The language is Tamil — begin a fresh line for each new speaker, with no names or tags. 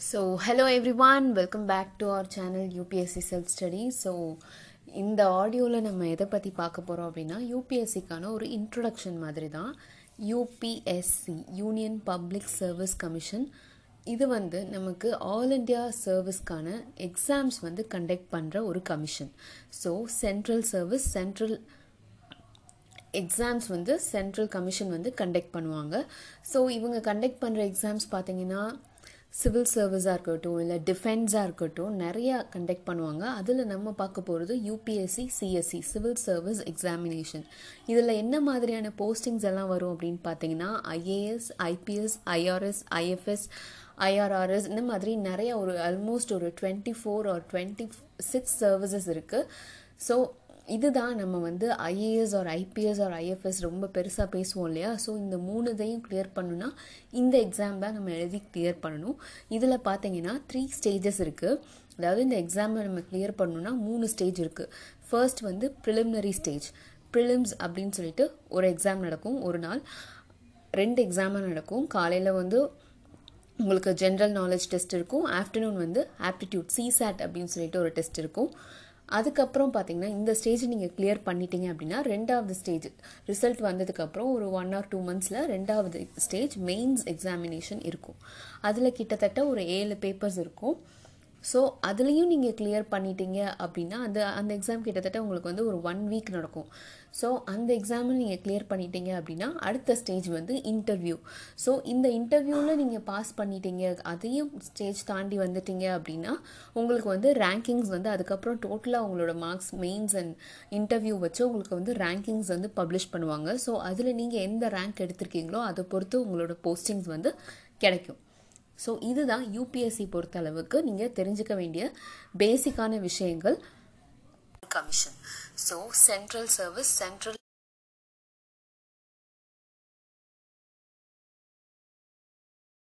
So hello everyone welcome back to our channel UPSC self study so இந்த ஆடியோவில் நம்ம எதை பற்றி பார்க்க போகிறோம் அப்படின்னா யூபிஎஸ்சிக்கான ஒரு இன்ட்ரொடக்ஷன் மாதிரி தான் UPSC union public service commission இது வந்து நமக்கு ஆல் இண்டியா சர்வீஸ்க்கான எக்ஸாம்ஸ் வந்து கண்டக்ட் பண்ணுற ஒரு commission so central service central exams வந்து சென்ட்ரல் கமிஷன் வந்து கண்டக்ட் பண்ணுவாங்க. ஸோ இவங்க கண்டக்ட் பண்ணுற எக்ஸாம்ஸ் பார்த்தீங்கன்னா சிவில் சர்வீஸாக இருக்கட்டும் இல்லை டிஃபென்ஸாக இருக்கட்டும் நிறையா கண்டக்ட் பண்ணுவாங்க. அதில் நம்ம பார்க்க போகிறது UPSC CSC civil service examination இதில் என்ன மாதிரியான போஸ்டிங்ஸ் எல்லாம் வரும் அப்படின்னு பார்த்தீங்கன்னா IAS IPS IRS IFS IRRS இந்த மாதிரி நிறைய ஒரு ஆல்மோஸ்ட் ஒரு twenty four or twenty six services இருக்குது ஸோ இதுதான் நம்ம வந்து IAS or IPS or IFS ரொம்ப பெருசாக பேசுவோம் இல்லையா? ஸோ இந்த மூணு இதையும் கிளியர் பண்ணுன்னா இந்த எக்ஸாம் தான் நம்ம எழுதி கிளியர் பண்ணணும். இதில் பார்த்தீங்கன்னா த்ரீ ஸ்டேஜஸ் இருக்குது அதாவது இந்த எக்ஸாமை நம்ம கிளியர் பண்ணணும்னா மூணு ஸ்டேஜ் இருக்குது ஃபர்ஸ்ட் வந்து ப்ரிலிமினரி ஸ்டேஜ் ப்ரிலிம்ஸ் அப்படின்னு சொல்லிட்டு ஒரு எக்ஸாம் நடக்கும் ஒரு நாள். ரெண்டு எக்ஸாமாக நடக்கும். காலையில் வந்து உங்களுக்கு ஜென்ரல் நாலேஜ் டெஸ்ட் இருக்கும். ஆஃப்டர்நூன் வந்து ஆப்டிடியூட் சிசாட் அப்படின்னு சொல்லிட்டு ஒரு டெஸ்ட் இருக்கும். அதுக்கப்புறம் பார்த்தீங்கன்னா இந்த ஸ்டேஜ் நீங்கள் கிளியர் பண்ணிட்டீங்க அப்படின்னா ரெண்டாவது ஸ்டேஜ் ரிசல்ட் வந்ததுக்கப்புறம் ஒரு ஒன் ஆர் டூ மந்த்ஸில் ரெண்டாவது ஸ்டேஜ் மெயின்ஸ் எக்ஸாமினேஷன் இருக்கும். அதில் கிட்டத்தட்ட ஒரு ஏழு பேப்பர்ஸ் இருக்கும். ஸோ அதுலேயும் நீங்கள் கிளியர் பண்ணிட்டீங்க அப்படின்னா அந்த அந்த எக்ஸாம் கிட்டத்தட்ட உங்களுக்கு வந்து ஒரு ஒன் வீக் நடக்கும். ஸோ அந்த எக்ஸாமில் நீங்கள் கிளியர் பண்ணிட்டீங்க அப்படின்னா அடுத்த ஸ்டேஜ் வந்து இன்டர்வியூ ஸோ இந்த இன்டர்வியூவில் நீங்கள் பாஸ் பண்ணிட்டீங்க அதையும் ஸ்டேஜ் தாண்டி வந்துட்டீங்க அப்படின்னா உங்களுக்கு வந்து ரேங்கிங்ஸ் வந்து அதுக்கப்புறம் டோட்டலாக உங்களோட மார்க்ஸ் மெயின்ஸ் அண்ட் இன்டர்வியூ வச்சு உங்களுக்கு வந்து ரேங்கிங்ஸ் வந்து பப்ளிஷ் பண்ணுவாங்க. ஸோ அதில் நீங்கள் எந்த ரேங்க் எடுத்திருக்கீங்களோ அதை பொறுத்து உங்களோட போஸ்டிங்ஸ் வந்து கிடைக்கும். ஸோ இதுதான் யூபிஎஸ்சி பொறுத்த அளவுக்கு நீங்கள் தெரிஞ்சுக்க வேண்டிய பேசிக்கான விஷயங்கள். Commission so central service central